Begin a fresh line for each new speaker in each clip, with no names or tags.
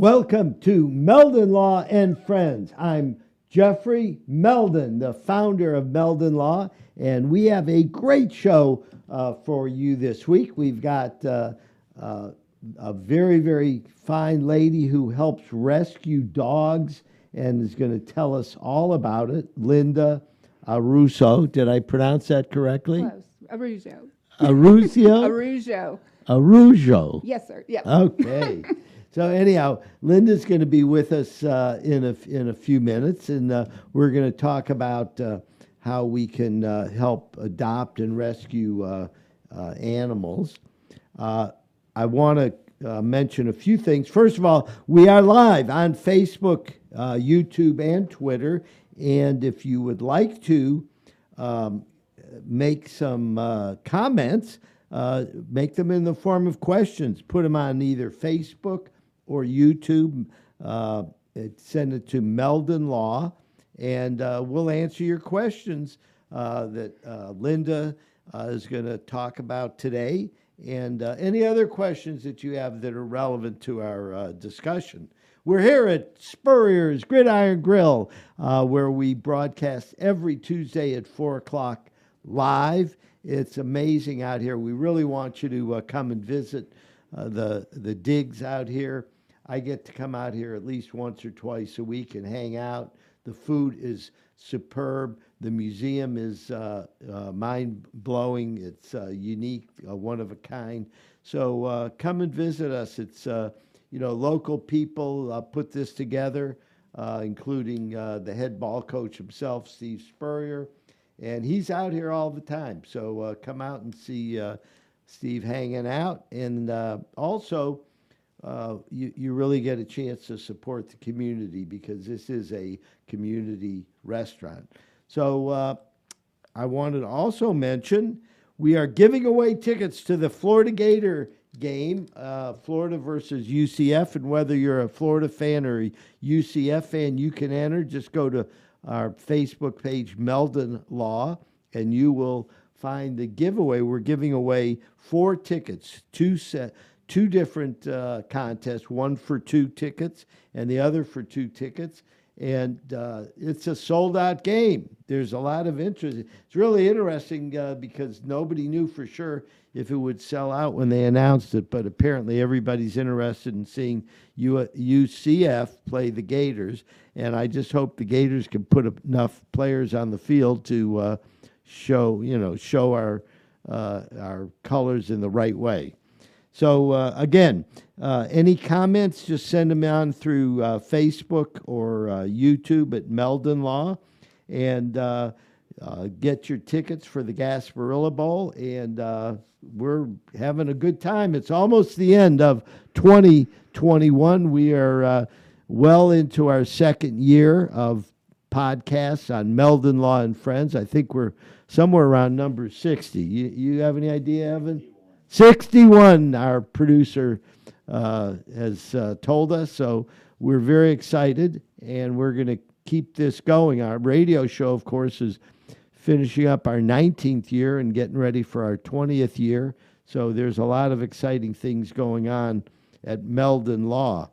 Welcome to Meldon Law and Friends. I'm Jeffrey Meldon, the founder of Meldon Law, and we have a great show uh, for you this week. We've got uh, uh, a very, very fine lady who helps rescue dogs and is going to tell us all about it, Linda Aruso. Did I pronounce that correctly?
Close. Arujo.
Aruzio?
Arujo.
Arujo.
Yes, sir. Yep.
Okay. so anyhow, Linda's going to be with us uh, in a in a few minutes, and uh, we're going to talk about uh, how we can uh, help adopt and rescue uh, uh, animals. I want to mention a few things. First of all, we are live on Facebook, YouTube, and Twitter. And if you would like to um, make some comments, make them in the form of questions. Put them on either Facebook or YouTube. Uh, send it to Meldon Law, and uh, we'll answer your questions uh, that uh, Linda uh, is going to talk about today, and any other questions that you have that are relevant to our discussion. We're here at Spurrier's Gridiron Grill, where we broadcast every Tuesday at 4 o'clock live. It's amazing out here. We really want you to uh, come and visit uh, the, the digs out here. I get to come out here at least once or twice a week and hang out. The food is superb. The museum is uh, uh, mind blowing. It's uh, unique, uh, one of a kind. So uh, come and visit us. It's uh, you know local people put this together, including the head ball coach himself, Steve Spurrier, and he's out here all the time. So come out and see Steve hanging out, and also uh, you, you really get a chance to support the community because this is a community restaurant. So uh, I wanted to also mention we are giving away tickets to the Florida Gator game, uh, Florida versus UCF. And whether you're a Florida fan or a UCF fan, you can enter. Just go to our Facebook page, Meldon Law, and you will find the giveaway. We're giving away four tickets, two set, two different uh, contests, one for two tickets and the other for two tickets. And uh, it's a sold out game. There's a lot of interest. It's really interesting uh, because nobody knew for sure if it would sell out when they announced it, but apparently everybody's interested in seeing UCF play the Gators. And I just hope the Gators can put enough players on the field to uh, show, you know, show our, uh, our colors in the right way. So uh, again, uh, any comments, just send them on through uh, Facebook or uh, YouTube at Meldon Law, and uh, uh, get your tickets for the Gasparilla Bowl. And we're having a good time. It's almost the end of 2021. We are well into our second year of podcasts on Meldon Law and Friends. I think we're somewhere around number 60. You, you have any idea, Evan? 61, our producer uh, has uh, told us. So we're very excited and we're going to keep this going. Our radio show, of course, is finishing up our 19th year and getting ready for our 20th year. So there's a lot of exciting things going on at Meldon Law.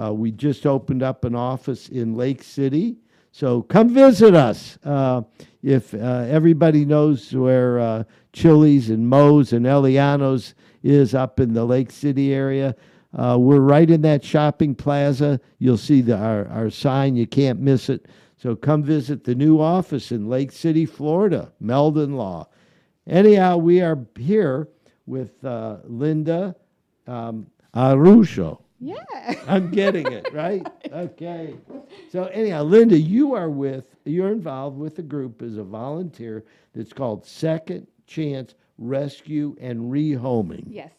Uh, we just opened up an office in Lake City. So come visit us. Uh, if uh, everybody knows where uh, Chili's and Moe's and Eliano's is up in the Lake City area, uh, we're right in that shopping plaza. You'll see the, our, our sign. You can't miss it. So come visit the new office in Lake City, Florida, Meldon Law. Anyhow, we are here with uh, Linda um, Arujo.
Yeah.
I'm getting it, right? Okay. So anyhow, Linda, you are with, you're involved with a group as a volunteer that's called Second Chance Rescue and Rehoming.
Yes.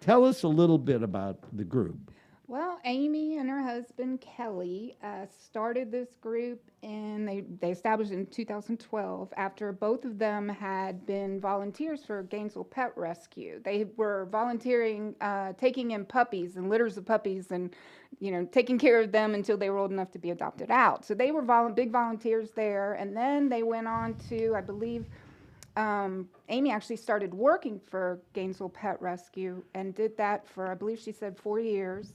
Tell us a little bit about the group.
Well, Amy and her husband Kelly uh, started this group and they, they established in 2012 after both of them had been volunteers for Gainesville Pet Rescue. They were volunteering, uh, taking in puppies and litters of puppies and, you know, taking care of them until they were old enough to be adopted out. So they were vol- big volunteers there. And then they went on to, I believe, um, Amy actually started working for Gainesville Pet Rescue and did that for, I believe she said, four years.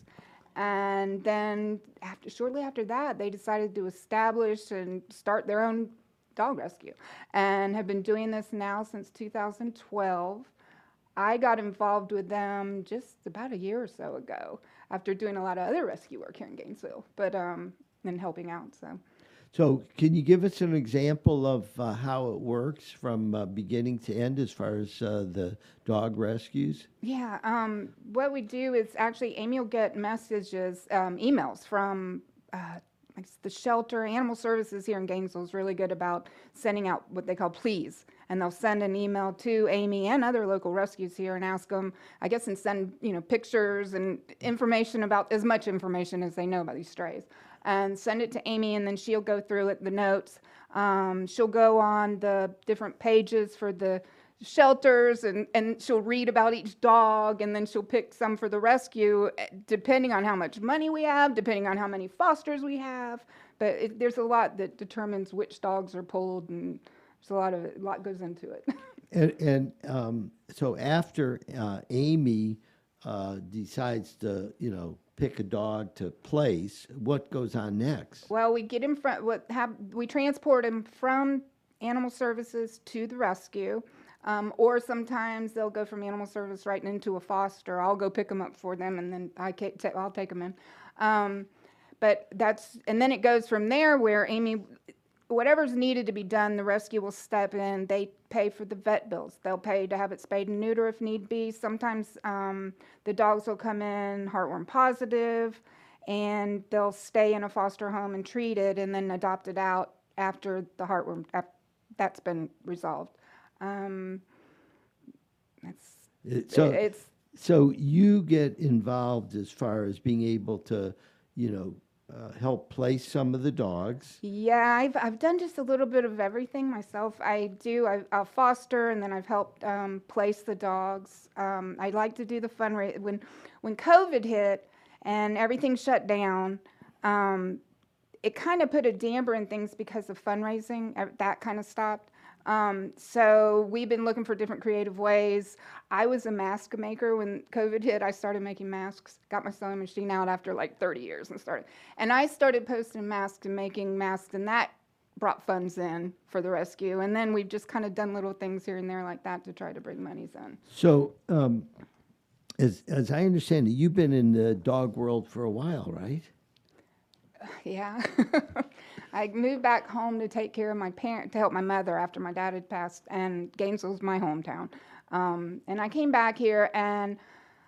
And then after, shortly after that, they decided to establish and start their own dog rescue and have been doing this now since 2012. I got involved with them just about a year or so ago after doing a lot of other rescue work here in Gainesville, but um, and helping out. So
So can you give us an example of uh, how it works from uh, beginning to end as far as uh, the dog rescues?
yeah, um, what we do is actually Amy will get messages, um, emails from. Uh, the shelter, animal services here in Gainesville is really good about sending out what they call pleas. And they'll send an email to Amy and other local rescues here and ask them, I guess, and send, you know, pictures and information about, as much information as they know about these strays. And send it to Amy and then she'll go through it, the notes. Um, she'll go on the different pages for the shelters and, and she'll read about each dog and then she'll pick some for the rescue eh, depending on how much money we have, depending on how many fosters we have. But it, there's a lot that determines which dogs are pulled and there's a lot of a lot goes into it.
And, and um, so after uh, Amy uh, decides to, you know, pick a dog to place, what goes on next?
well, we get him from what have we transport him from animal services to the rescue. Um, or sometimes they'll go from animal service right into a foster. I'll go pick them up for them, and then I ca- ta- I'll take them in. Um, but that's and then it goes from there where Amy, whatever's needed to be done, the rescue will step in. They pay for the vet bills. They'll pay to have it spayed and neuter if need be. Sometimes um, the dogs will come in heartworm positive, and they'll stay in a foster home and treated, and then adopted out after the heartworm that's been resolved. Um, that's
It- So,
it's
so you get involved as far as being able to, you know, uh, help place some of the dogs.
Yeah, I've I've done just a little bit of everything myself. I do. I, I'll foster, and then I've helped um, place the dogs. Um, I like to do the fundraise when when COVID hit and everything shut down. Um, it kind of put a damper in things because of fundraising. That kind of stopped. Um, so we've been looking for different creative ways. I was a mask maker when COVID hit. I started making masks. Got my sewing machine out after like 30 years and started. And I started posting masks and making masks, and that brought funds in for the rescue. And then we've just kind of done little things here and there like that to try to bring monies in.
So, um, as, as I understand it, you've been in the dog world for a while, right?
Yeah. I moved back home to take care of my parent, to help my mother after my dad had passed, and Gainesville's my hometown. Um, and I came back here and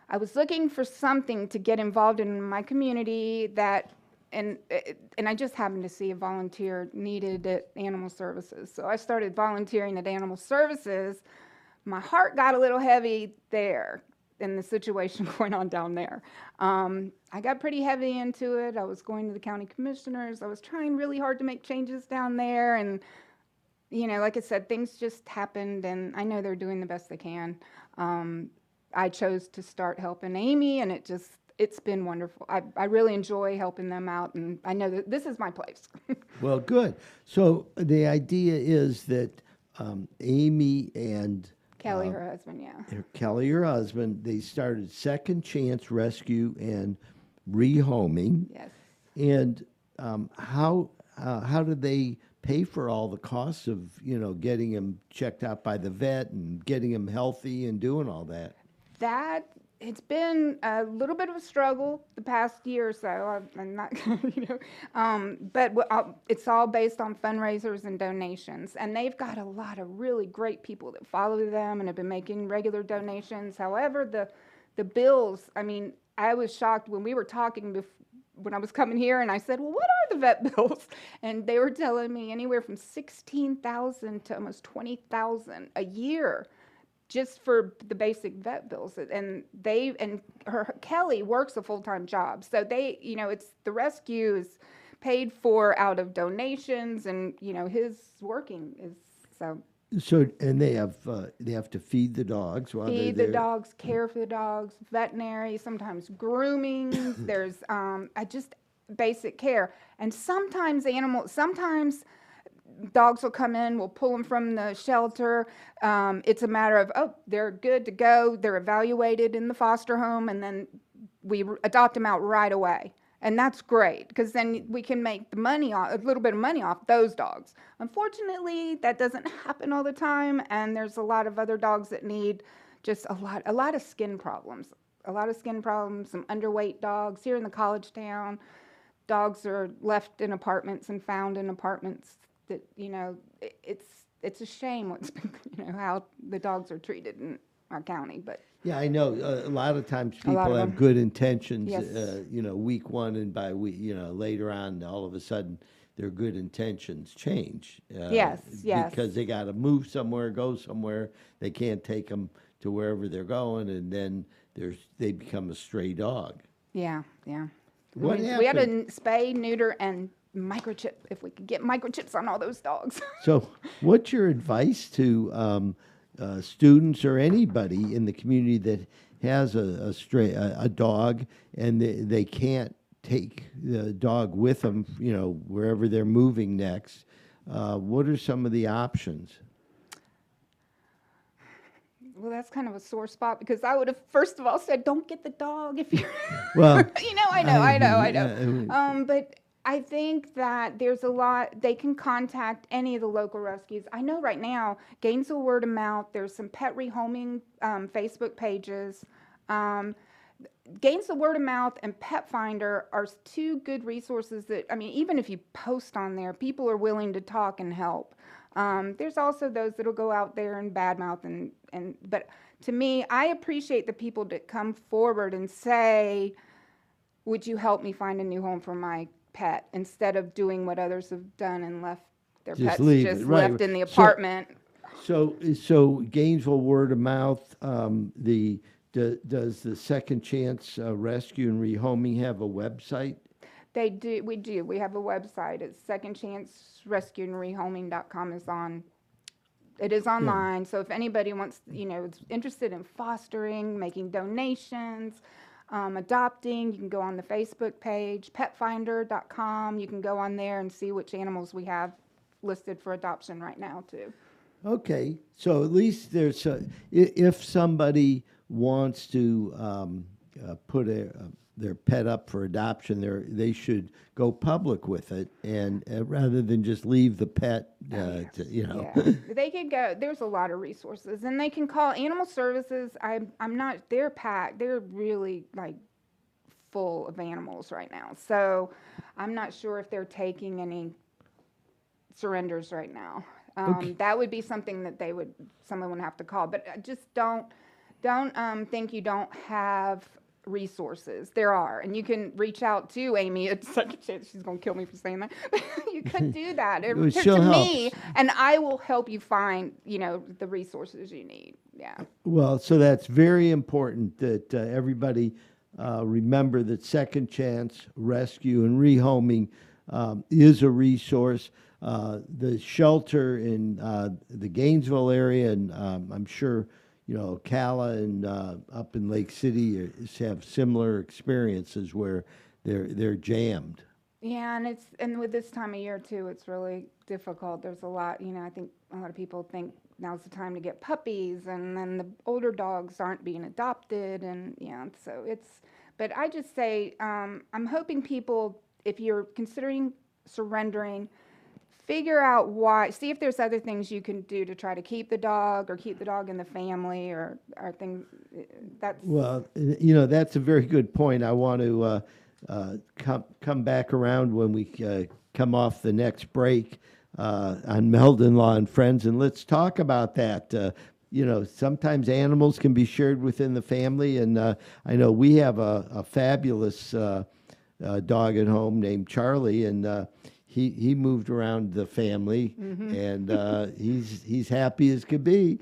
I was looking for something to get involved in my community that, and, and I just happened to see a volunteer needed at Animal Services. So I started volunteering at Animal Services. My heart got a little heavy there in the situation going on down there. Um, I got pretty heavy into it. I was going to the county commissioners. I was trying really hard to make changes down there. And, you know, like I said, things just happened, and I know they're doing the best they can. Um, I chose to start helping Amy, and it just, it's been wonderful. I, I really enjoy helping them out, and I know that this is my place.
Well, good. So the idea is that um, Amy and
Kelly, her husband, yeah.
Kelly, her husband, they started Second Chance Rescue and Rehoming.
Yes.
And um, how uh, how do they pay for all the costs of you know getting him checked out by the vet and getting him healthy and doing all that?
that it's been a little bit of a struggle the past year or so. I'm- I'm not, you know, um, but wha- uh, it's all based on fundraisers and donations, and they've got a lot of really great people that follow them and have been making regular donations. However, the the bills, I mean, I was shocked when we were talking bef- when I was coming here, and I said, "Well, what are the vet bills?" And they were telling me anywhere from sixteen thousand to almost twenty thousand a year just for the basic vet bills and they and her kelly works a full-time job. So they you know it's the rescue is paid for out of donations and you know his working is so.
So and they have uh, they have to feed the dogs while
feed the dogs care for the dogs veterinary sometimes grooming. There's um I just basic care. And sometimes animals sometimes dogs will come in, we'll pull them from the shelter. Um, it's a matter of, oh, they're good to go. They're evaluated in the foster home, and then we adopt them out right away. And that's great because then we can make the money off, a little bit of money off those dogs. Unfortunately, that doesn't happen all the time, and there's a lot of other dogs that need just a lot, a lot of skin problems, a lot of skin problems. Some underweight dogs here in the college town. Dogs are left in apartments and found in apartments that you know it, it's it's a shame what's been, you know how the dogs are treated in our county, but.
Yeah, I know. Uh, a lot of times people
of
have
them.
good intentions,
Yes.
uh, you know, week one and by week, you know, later on, all of a sudden, their good intentions change. uh,
Yes, yes.
Because they got to move somewhere, go somewhere. They can't take them to wherever they're going, and then there's they become a stray dog.
Yeah, yeah.
What
we, we had to n- spay, neuter, and microchip if we could get microchips on all those dogs.
So, what's your advice to um, uh, students or anybody in the community that has a, a stray a, a dog and they, they can't take the dog with them, you know, wherever they're moving next? Uh, what are some of the options?
well, that's kind of a sore spot because I would have first of all said, "Don't get the dog if you're."
Well,
you know, I know, I know, I know.
I mean-
Um, but I think that there's a lot. They can contact any of the local rescues. I know right now, Gainesville Word of Mouth. There's some pet rehoming um, Facebook pages. Um, Gainesville Word of Mouth and Petfinder are two good resources that, I mean, even if you post on there, people are willing to talk and help. Um, there's also those that'll go out there and badmouth and, and, but to me, I appreciate the people that come forward and say, would you help me find a new home for my pet instead of doing what others have done and left their
Just
pets
leave
just
it, right.
left in the
So-
apartment?
So, so Gainesville word of mouth, um, the, do- does the Second Chance uh, Rescue and Rehoming have a website?
They do, we do. We have a website. It's Second Chance Rescue and Rehoming.com is on. It is online. So if anybody wants, you know, is interested in fostering, making donations, um, adopting, you can go on the Facebook page, petfinder.com. You can go on there and see which animals we have listed for adoption right now too.
Okay, so at least there's, a- i- if somebody wants to um, uh, put a, uh, their pet up for adoption, they should go public with it and, uh, rather than just leave the pet, uh, to, you know.
Yeah, they could go. There's a lot of resources, and they can call animal services. I'm I'm not. They're packed. They're really like full of animals right now. So I'm not sure if they're taking any surrenders right now. Um,
Okay.
That would be something that they would someone would have to call. But uh, just don't don't um, think you don't have resources. There are, and you can reach out to Amy at Second Chance. She's gonna kill me for saying that. you could do that It-
Well,
to, to me, and I will help you find you know the resources you need. Yeah.
Well, so that's very important that uh, everybody uh, remember that Second Chance Rescue and Rehoming um, is a resource. Uh, the shelter in uh, the Gainesville area, and um, I'm sure you know Cala and uh, up in Lake City have similar experiences where they're they're jammed.
Yeah, and it's and with this time of year too, it's really difficult. There's a lot, you know. I think a lot of people think now's the time to get puppies, and then the older dogs aren't being adopted, and yeah, so it's. But I just say, um, I'm hoping people, if you're considering surrendering, figure out why. See if there's other things you can do to try to keep the dog or keep the dog in the family, or or things. That's
Well, you know, that's a very good point. I want to uh, uh, come come back around when we uh, come off the next break uh, on Meldon Law and Friends, and let's talk about that. Uh, you know, sometimes animals can be shared within the family, and uh, I know we have a, a fabulous dog at home named Charlie, and he he moved around the family, and uh, he's he's happy as could be.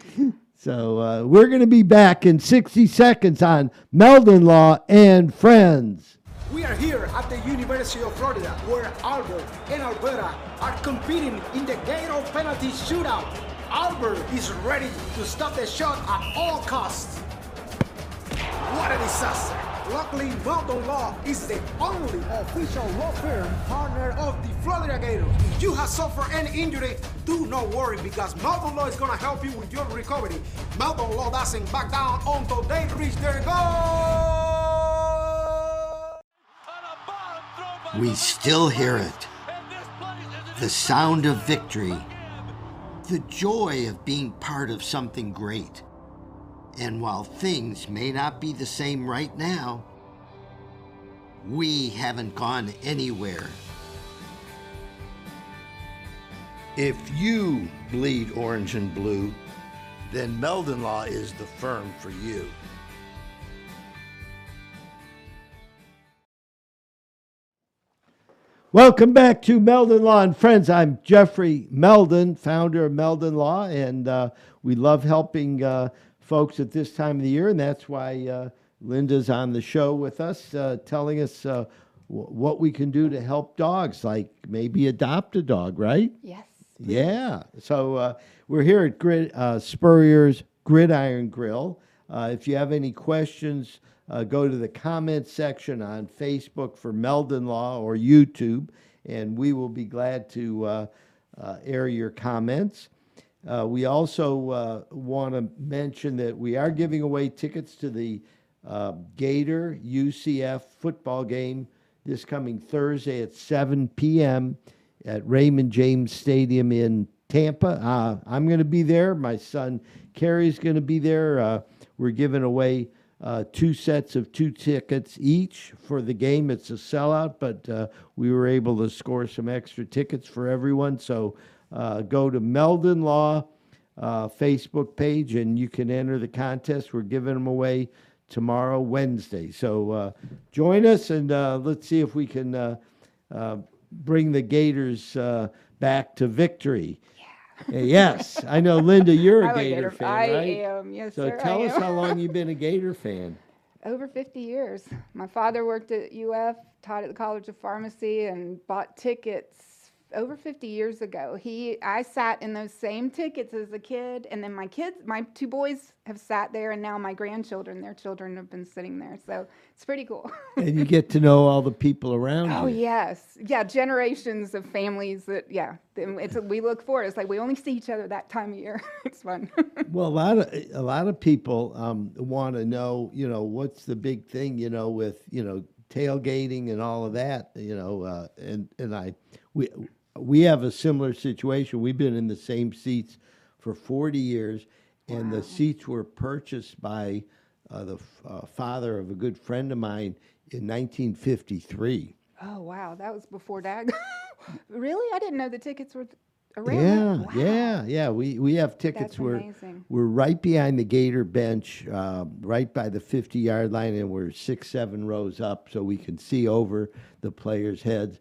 So uh, we're going to be back in 60 seconds on Meldon Law and Friends.
We are here at the University of Florida, where Albert and Alberta are competing in the Gator penalty shootout. Albert is ready to stop the shot at all costs. What a disaster! Luckily, Meldon Law is the only official law firm partner of the Florida Gators. If you have suffered any injury, do not worry because Meldon Law is going to help you with your recovery. Meldon Law doesn't back down until they reach their goal.
We still hear it. The sound of victory. The joy of being part of something great. And while things may not be the same right now, we haven't gone anywhere. If you bleed orange and blue, then Meldon Law is the firm for you. Welcome back to Meldon Law and Friends. I'm Jeffrey Meldon, founder of Meldon Law, and uh, we love helping uh, folks at this time of the year, and that's why uh, Linda's on the show with us, uh, telling us uh, w- what we can do to help dogs, like maybe adopt a dog, right?
Yes.
Yeah. So uh, we're here at Grid, uh, Spurrier's Gridiron Grill. Uh, if you have any questions, uh, go to the comment section on Facebook for Meldon Law or YouTube, and we will be glad to uh, uh, air your comments. Uh, we also uh, want to mention that we are giving away tickets to the uh, Gator UCF football game this coming Thursday at 7 p.m. at Raymond James Stadium in Tampa. Uh, I'm going to be there. My son Kerry's going to be there. Uh, we're giving away uh, two sets of two tickets each for the game. It's a sellout, but we were able to score some extra tickets for everyone. So uh, go to Meldon Law uh, Facebook page and you can enter the contest. We're giving them away tomorrow, Wednesday. So uh, join us and uh, let's see if we can uh, uh, bring the Gators uh, back to victory. Yeah. yes, I know, Linda. You're a Gator,
Gator-
fan,
I
right?
am, yes,
So
sir,
tell us how long you've been a Gator fan.
Over 50 years. My father worked at UF, taught at the College of Pharmacy, and bought tickets over 50 years ago. He, I sat in those same tickets as a kid, and then my kids, my two boys have sat there, and now my grandchildren, their children have been sitting there. So it's pretty cool.
and you get to know all the people around
Oh
you.
yes, yeah, generations of families that yeah, it's we look forward. It's like we only see each other that time of year. it's fun.
Well, a lot of a lot of people um, want to know, you know, what's the big thing, you know, with you know tailgating and all of that, you know, uh, and and I we we have a similar situation. We've been in the same seats for forty years, and the seats were purchased by uh, the f- uh, father of a good friend of mine in 1953.
oh wow, that was before Dad. really, I didn't know the tickets were around.
Yeah,
wow.
yeah, yeah. We we have tickets.
That's
we're
amazing.
we're right behind the Gator bench, uh, right by the fifty yard line, and we're six seven rows up, so we can see over the players' heads.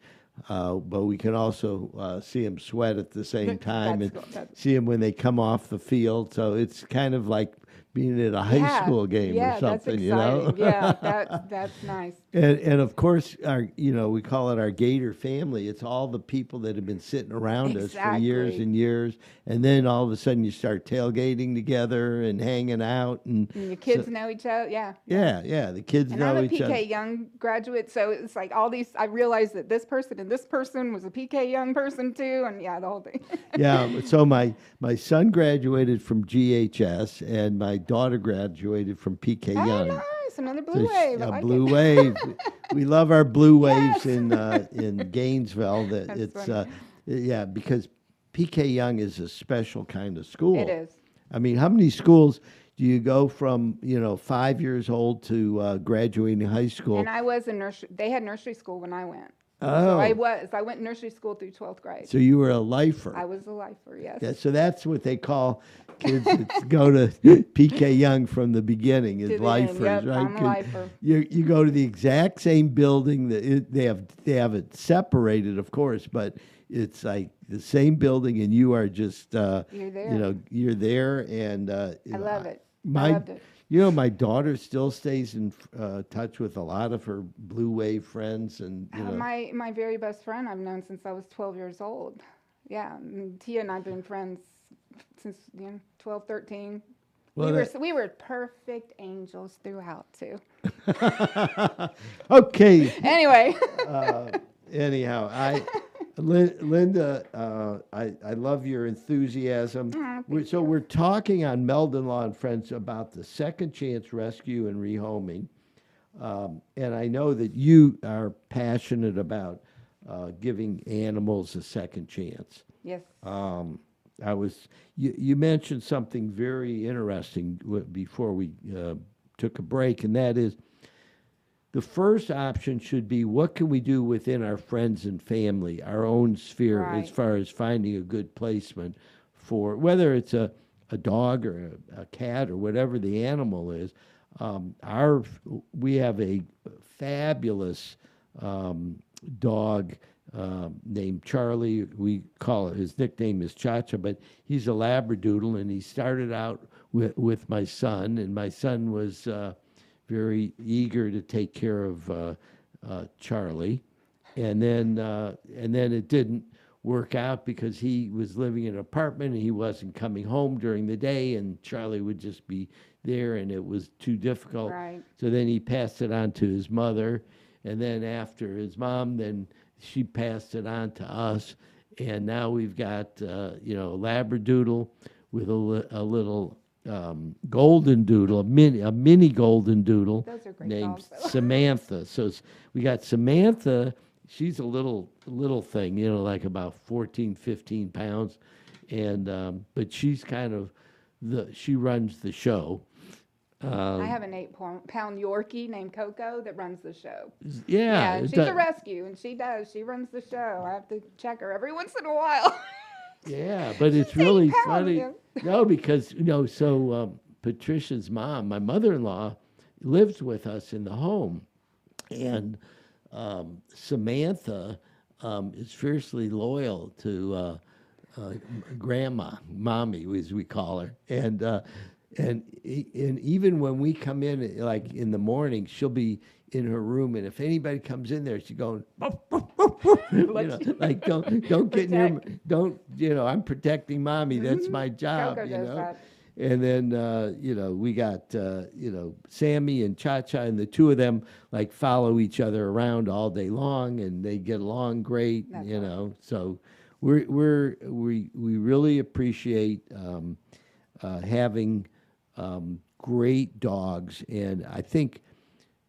Uh, but we can also uh, see them sweat at the same time and
that's-
see them when they come off the field. So it's kind of like being at a high
Yeah,
school game
yeah,
or something,
that's
you know?
exciting. yeah, that that's nice.
And, and of course, our you know we call it our Gator family. It's all the people that have been sitting around us for years and years, and then all of a sudden you start tailgating together and hanging out, and
And your kids know each other. Yeah.
yeah, yeah, the kids
And
know
I'm a PK
other.
Yonge graduate, so it's like all these. I realized that this person and this person was a PK Yonge person too, and yeah, the whole thing.
yeah, so my my son graduated from GHS, and my daughter graduated from PK
oh,
Yonge.
Nice, another blue wave.
A
like
blue
it.
wave. we love our blue waves
Yes.
in uh, in Gainesville. That
That's
it's uh, yeah because PK Yonge is a special kind of school.
It is.
I mean, how many schools do you go from you know five years old to uh, graduating high school?
And I was in nursery. They had nursery school when I went.
oh,
So I was. I went nursery school through twelfth grade.
so you were a lifer.
I was a lifer. Yes.
Yeah, so that's what they call kids that go to PK Yonge from the beginning is
To
lifers,
yep,
right?
I'm a
'Cause
lifer.
You you go to the exact same building that it, they have they have it separated, of course, but it's like the same building, and you are just uh,
You're there.
You know, you're there, and uh,
I
know,
love it. I
My,
loved it.
you know, my daughter still stays in uh, touch with a lot of her Blue Wave friends, and you know,
my my very best friend I've known since I was 12 years old. Yeah, Tia and I've been friends since you know 12, 13.
Well,
we were
that-
s- we were perfect angels throughout too.
okay.
Anyway,
uh, anyhow, I, Lin- Linda, uh, I, I love your enthusiasm.
Aw,
We're, so we're talking on Meldon Law and Friends about the Second Chance Rescue and Rehoming. Um, and I know that you are passionate about uh, giving animals a second chance.
Yes.
Um, I was, you, you mentioned something very interesting before we uh, took a break, and that is the first option should be what can we do within our friends and family, our own sphere, as far as finding a good placement for whether it's a, a dog or a, a cat or whatever the animal is. Um, our we have a fabulous um, dog um, named Charlie. We call it his nickname is Chacha, but he's a Labradoodle, and he started out with with my son, and my son was uh, very eager to take care of uh, uh, Charlie, and then uh, and then it didn't work out because he was living in an apartment and he wasn't coming home during the day, and Charlie would just be there, and it was too difficult.
Right.
So then he passed it on to his mother, and then after his mom, then she passed it on to us, and now we've got uh, you know a labradoodle with a, li- a little um, golden doodle, a mini a mini golden doodle
Those are great
named
dogs, though.
Samantha. So s- we got Samantha. She's a little little thing, you know, like about 14, 15 pounds, and um, but she's kind of the she runs the show. Um,
I have an eight pound, pound Yorkie named Coco that runs the show.
Yeah, it
she's a rescue, and she does. She runs the show. I have to check her every once in a while.
Yeah, but it's really
pounds,
funny.
yeah.
No, because you know, so um, Patricia's mom, my mother-in-law, lives with us in the home, and um, Samantha um, is fiercely loyal to uh, uh, Grandma, Mommy, as we call her, and. Uh, and and even when we come in, like in the morning, she'll be in her room, and if anybody comes in there, she's going, you know, like don't don't get near, don't you know? I'm protecting mommy. That's my job,
Coco
you know.
that.
And then uh, you know we got uh, you know Sammy and Cha Cha, and the two of them like follow each other around all day long, and they get along great.
That's
you
awesome.
know, so we're we're we we really appreciate um, uh, having um, great dogs, and I think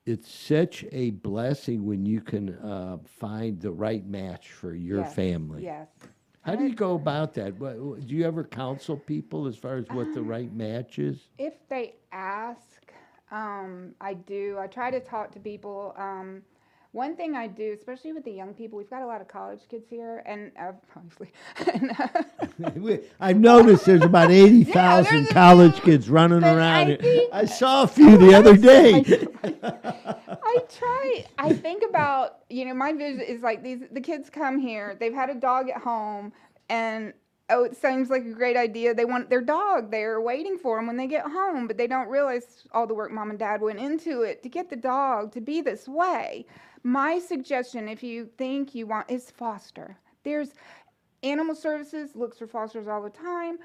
it's such a blessing when you can uh, find the right match for your
Yes,
family.
Yes.
How do you go about that? Do you ever counsel people as far as what the right match is?
If they ask, um, I do. I try to talk to people. Um, one thing I do, especially with the young people, we've got a lot of college kids here, and uh, obviously, and, uh,
I've noticed there's about eighty thousand
a
college
few,
kids running around.
I
here.
think-
I saw a few the other day.
I try. I think about you know my vision is like these. The kids come here. They've had a dog at home, and oh, it seems like a great idea. They want their dog there waiting for them when they get home, but they don't realize all the work mom and dad went into it to get the dog to be this way. My suggestion, if you think you want, is foster. There's animal services looks for fosters all the time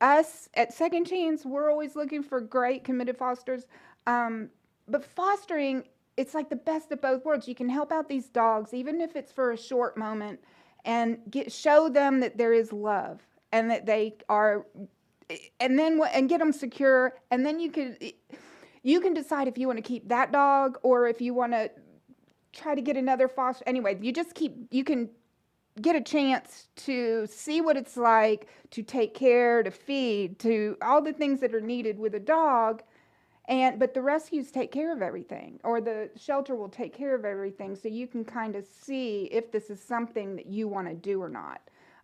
us at Second Chance, we're always looking for great committed fosters. Um, but fostering, it's like the best of both worlds. You can help out these dogs, even if it's for a short moment, and get show them that there is love and that they are, and then and get them secure. And then you could, you can decide if you want to keep that dog or if you want to try to get another foster. Anyway, you just keep. You can get a chance to see what it's like to take care, to feed, to all the things that are needed with a dog. And but the rescues take care of everything, or the shelter will take care of everything, so you can kind of see if this is something that you want to do or not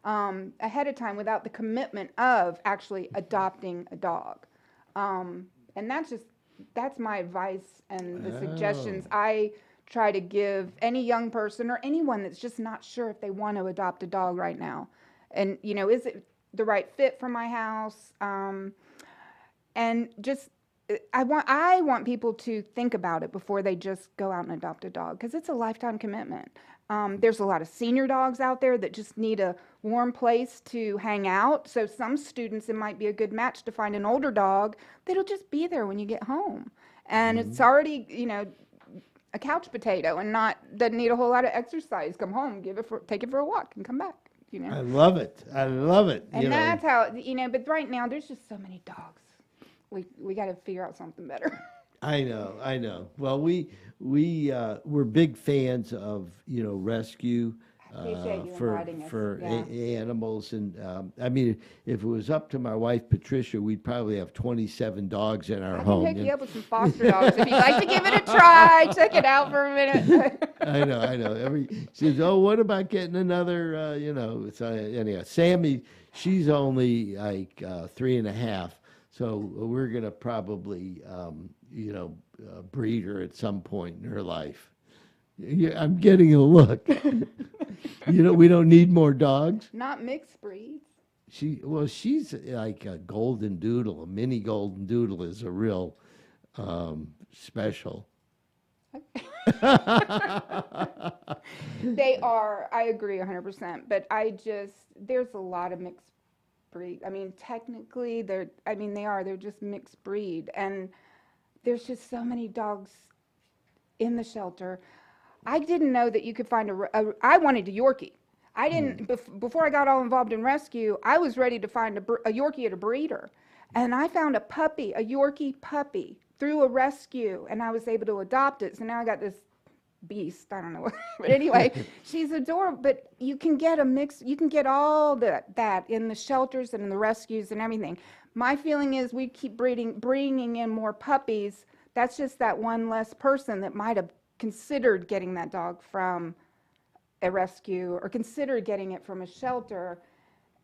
um, ahead of time without the commitment of actually adopting a dog. Um, and that's just that's my advice and the suggestions I try to give any young person or anyone that's just not sure if they want to adopt a dog right now. And you know, is it the right fit for my house? Um, and just I want I want people to think about it before they just go out and adopt a dog because it's a lifetime commitment. Um, there's a lot of senior dogs out there that just need a warm place to hang out. So some students it might be a good match to find an older dog that'll just be there when you get home, and it's already you know a couch potato and not doesn't need a whole lot of exercise. Come home, give it for take it for a walk, and come back. You know.
I love it. I love it.
And
you know.
that's how you know. But right now, there's just so many dogs. We we got to figure out something better.
I know, I know. Well, we we uh, we're big fans of you know rescue
Appreciate
uh,
you
for
inviting us,
for a- animals, and um, I mean, if it was up to my wife Patricia, we'd probably have twenty seven dogs in our
I
home.
hook you up with some foster dogs if you'd like to give it a try. Check it out for a minute.
I know, I know. Every she says, "Oh, what about getting another?" Uh, you know, so anyhow, Sammy, she's only like uh, three and a half, so we're gonna probably, um, you know, uh, breed her at some point in her life. Yeah, I'm getting a look. you know, we don't need more dogs.
Not mixed breeds.
She, well, she's like a golden doodle. A mini golden doodle is a real um, special.
They are, I agree 100%, but I just, there's a lot of mixed breed. I mean, technically, they're, I mean, they are, they're just mixed breed. And there's just so many dogs in the shelter. I didn't know that you could find a, a I wanted a Yorkie. I didn't, hmm. bef- before I got all involved in rescue, I was ready to find a, a Yorkie at a breeder. And I found a puppy, a Yorkie puppy, through a rescue, and I was able to adopt it. So now I got this beast. I don't know. but anyway, she's adorable. But you can get a mix. You can get all that that in the shelters and in the rescues and everything. My feeling is we keep breeding, bringing in more puppies. That's just that one less person that might have considered getting that dog from a rescue or considered getting it from a shelter.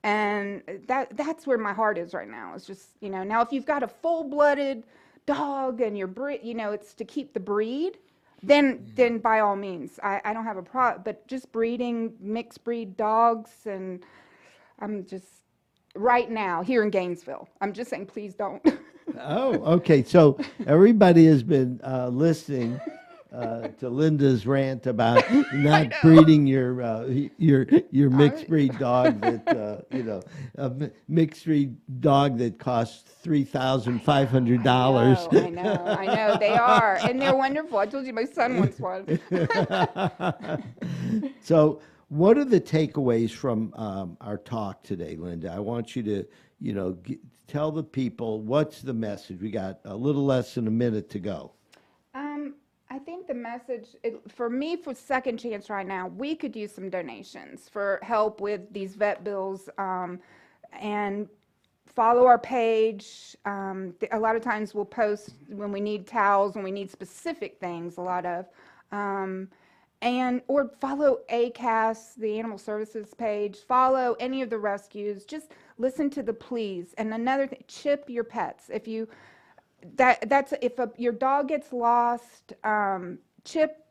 And that that's where my heart is right now. It's just, you know, now if you've got a full-blooded dog and you're breed, you know, it's to keep the breed, then then by all means, I, I don't have a problem. But just breeding mixed breed dogs and I'm just right now here in Gainesville. I'm just saying, please don't.
Oh, okay. So everybody has been uh, listening uh, to Linda's rant about not breeding your uh, your your mixed breed dog that uh, you know a mixed breed dog that costs three thousand five hundred dollars.
I know, I know they are, and they're wonderful. I told you my son wants one.
So, what are the takeaways from um, our talk today, Linda? I want you to, you know, g- tell the people what's the message. We got a little less than a minute to go.
Think the message it, for me for Second Chance right now, we could use some donations for help with these vet bills, um, and follow our page. Um, a lot of times we'll post when we need towels, when we need specific things. A lot of. Um, and or follow ACAS, the Animal Services page. Follow any of the rescues. Just listen to the pleas. And another thing, chip your pets. If you that that's if a, your dog gets lost, um, chip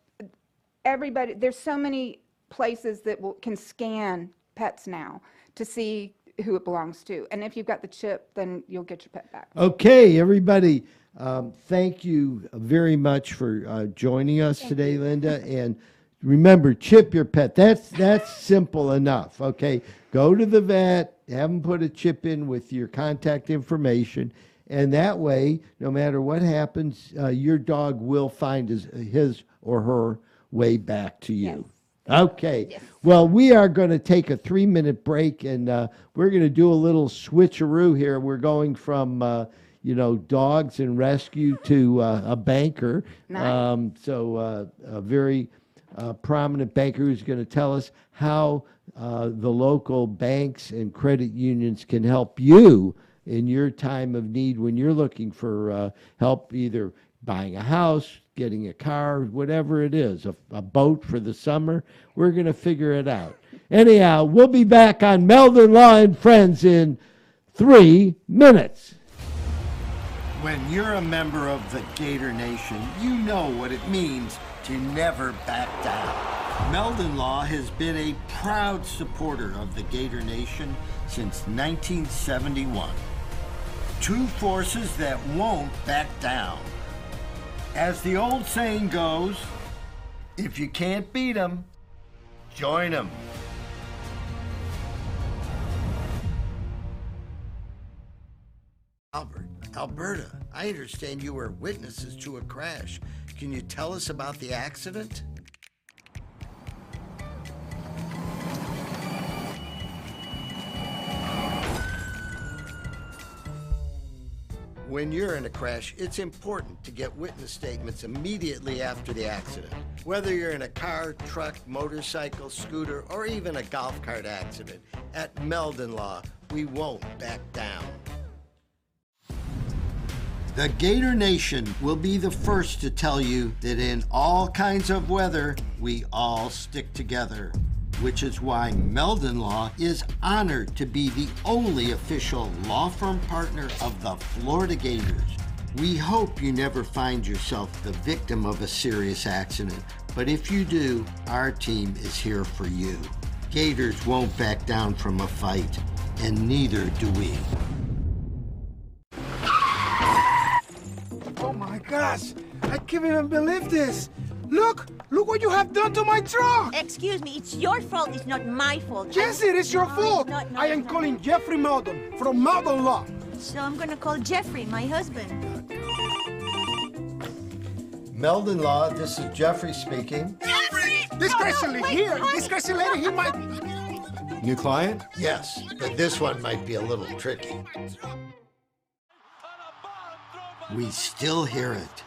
everybody. There's so many places that will, can scan pets now to see who it belongs to. And if you've got the chip, then you'll get your pet back.
Okay, everybody, um, thank you very much for uh, joining us today, Linda. And remember, chip your pet. That's that's simple enough. Okay, go to the vet, have them put a chip in with your contact information, and that way, no matter what happens, uh, your dog will find his, his or her way back to you. Okay.
Yes.
Well, we are going to take a three minute break and uh, we're going to do a little switcheroo here. We're going from, uh, you know, dogs and rescue to uh, a banker.
Nice.
Um, so, uh, a very uh, prominent banker who's going to tell us how uh, the local banks and credit unions can help you in your time of need when you're looking for uh, help either buying a house, getting a car, whatever it is, a, a boat for the summer. We're going to figure it out. Anyhow, we'll be back on Meldon Law and Friends in three minutes.
When you're a member of the Gator Nation, you know what it means to never back down. Meldon Law has been a proud supporter of the Gator Nation since 1971. Two forces that won't back down. As the old saying goes, if you can't beat 'em, join 'em.
Albert, Alberta, I understand you were witnesses to a crash. Can you tell us about the accident? When you're in a crash, it's important to get witness statements immediately after the accident. Whether you're in a car, truck, motorcycle, scooter, or even a golf cart accident, at Meldon Law, we won't back down. The Gator Nation will be the first to tell you that in all kinds of weather, we all stick together. Which is why Meldon Law is honored to be the only official law firm partner of the Florida Gators. We hope you never find yourself the victim of a serious accident, but if you do, our team is here for you. Gators won't back down from a fight, and neither do we.
Oh my gosh, I can't even believe this. Look, look what you have done to my truck.
Excuse me, it's your fault, it's not my fault.
Yes,
I-
it is your
No,
fault.
it's not- no,
I am
it's not.
calling Jeffrey Meldon from Meldon Law.
So I'm gonna call Jeffrey, my husband.
Meldon Law, this is Jeffrey speaking.
This crazy lady here, this crazy lady, he might.
New client?
Yes, but this one might be a little tricky. We still hear it.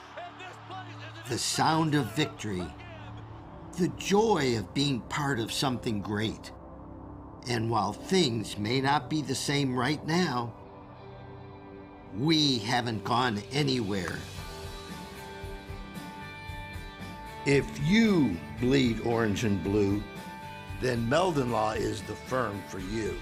The sound of victory. The joy of being part of something great. And while things may not be the same right now, we haven't gone anywhere. If you bleed orange and blue, then Meldon Law is the firm for you.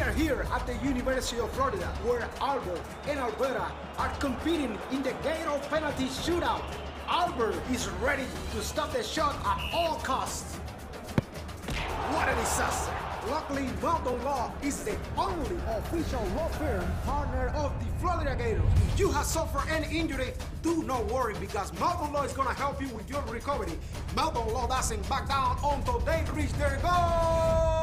We are here at the University of Florida, where Albert and Alberta are competing in the Gator penalty shootout. Albert is ready to stop the shot at all costs. What a disaster! Luckily, Meldon Law is the only official law firm partner of the Florida Gators. If you have suffered any injury, do not worry because Meldon Law is gonna help you with your recovery. Meldon Law doesn't back down until they reach their goal.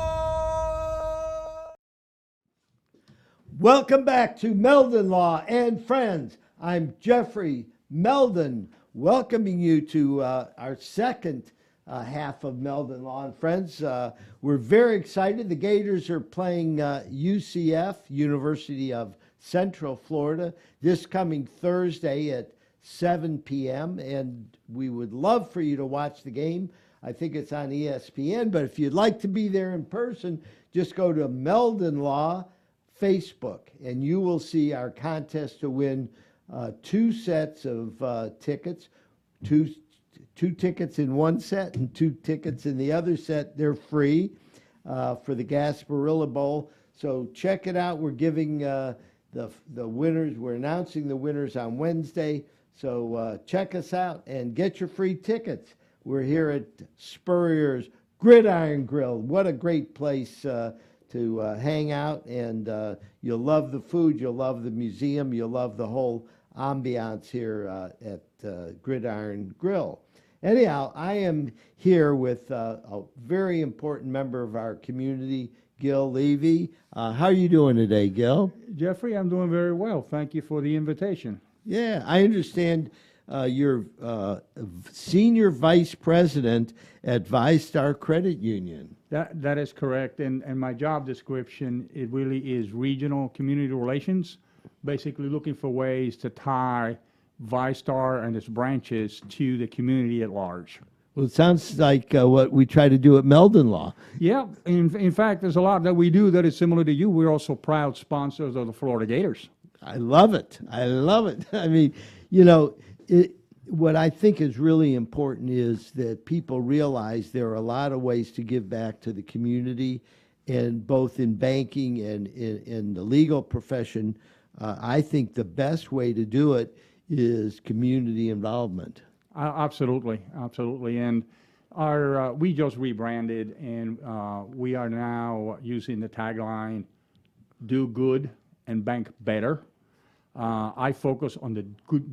Welcome back to Meldon Law and Friends. I'm Jeffrey Meldon, welcoming you to uh, our second uh, half of Meldon Law and Friends. Uh, we're very excited. The Gators are playing uh, UCF, University of Central Florida, this coming Thursday at 7 p.m. And we would love for you to watch the game. I think it's on ESPN, but if you'd like to be there in person, just go to Meldon Law Facebook, and you will see our contest to win uh, two sets of uh, tickets, two two tickets in one set and two tickets in the other set. They're free uh, for the Gasparilla Bowl. So check it out. We're giving uh, the the winners. We're announcing the winners on Wednesday. So uh, check us out and get your free tickets. We're here at Spurrier's Gridiron Grill. What a great place uh, to uh, hang out, and uh, you'll love the food, you'll love the museum, you'll love the whole ambiance here uh, at uh, Gridiron Grill. Anyhow, I am here with uh, a very important member of our community, Gil Levy. Uh, how are you doing today, Gil?
Jeffrey, I'm doing very well. Thank you for the invitation.
Yeah, I understand uh, you're uh, senior vice president at VyStar Credit Union.
That that is correct. And and my job description it really is regional community relations, basically looking for ways to tie VyStar and its branches to the community at large.
Well, it sounds like uh, what we try to do at Meldon Law.
Yeah, in in fact, there's a lot that we do that is similar to you. We're also proud sponsors of the Florida Gators.
I love it. I love it. I mean, you know, it, what I think is really important is that people realize there are a lot of ways to give back to the community, and both in banking and in, in the legal profession. Uh, I think the best way to do it is community involvement.
Uh, absolutely, absolutely. And our uh, we just rebranded, and uh, we are now using the tagline "Do good and bank better." Uh, I focus on the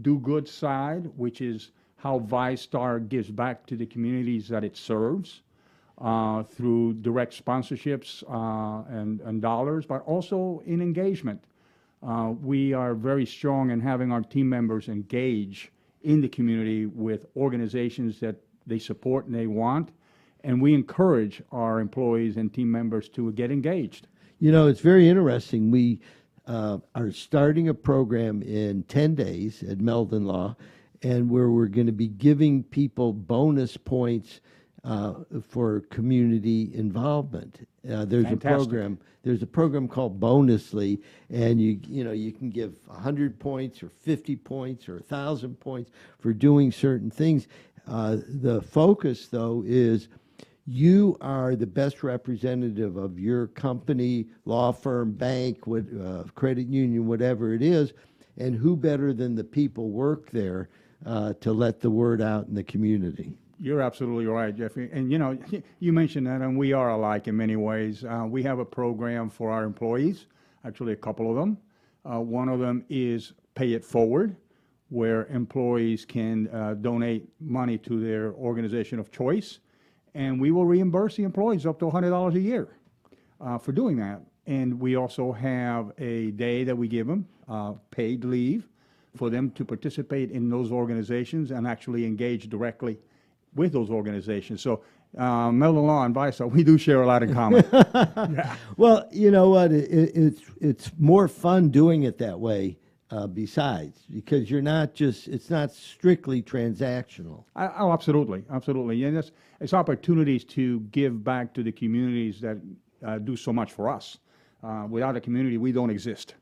do good side, which is how VyStar gives back to the communities that it serves uh, through direct sponsorships uh, and, and dollars, but also in engagement. Uh, we are very strong in having our team members engage in the community with organizations that they support and they want, and we encourage our employees and team members to get engaged.
You know, it's very interesting. We uh, are starting a program in 10 days at Meldon Law, and where we're going to be giving people bonus points uh, for community involvement. Uh, there's
Fantastic.
a program. There's a program called Bonusly, and you you know you can give 100 points or 50 points or 1,000 points for doing certain things. Uh, the focus, though, is you are the best representative of your company, law firm, bank, what, uh, credit union, whatever it is, and who better than the people work there uh, to let the word out in the community?
You're absolutely right, Jeffrey. And you know, you mentioned that, and we are alike in many ways. Uh, we have a program for our employees, actually, a couple of them. Uh, one of them is Pay It Forward, where employees can uh, donate money to their organization of choice, and we will reimburse the employees up to $100 a year uh, for doing that. And we also have a day that we give them, uh, paid leave, for them to participate in those organizations and actually engage directly with those organizations. So, uh, Meldon Law and VyStar, we do share a lot in common.
Well, you know what? It, it, it's it's more fun doing it that way. Uh, besides, because you're not just it's not strictly transactional.
I- oh, absolutely, absolutely. And it's, it's opportunities to give back to the communities that uh, do so much for us. Uh, without a community, we don't exist.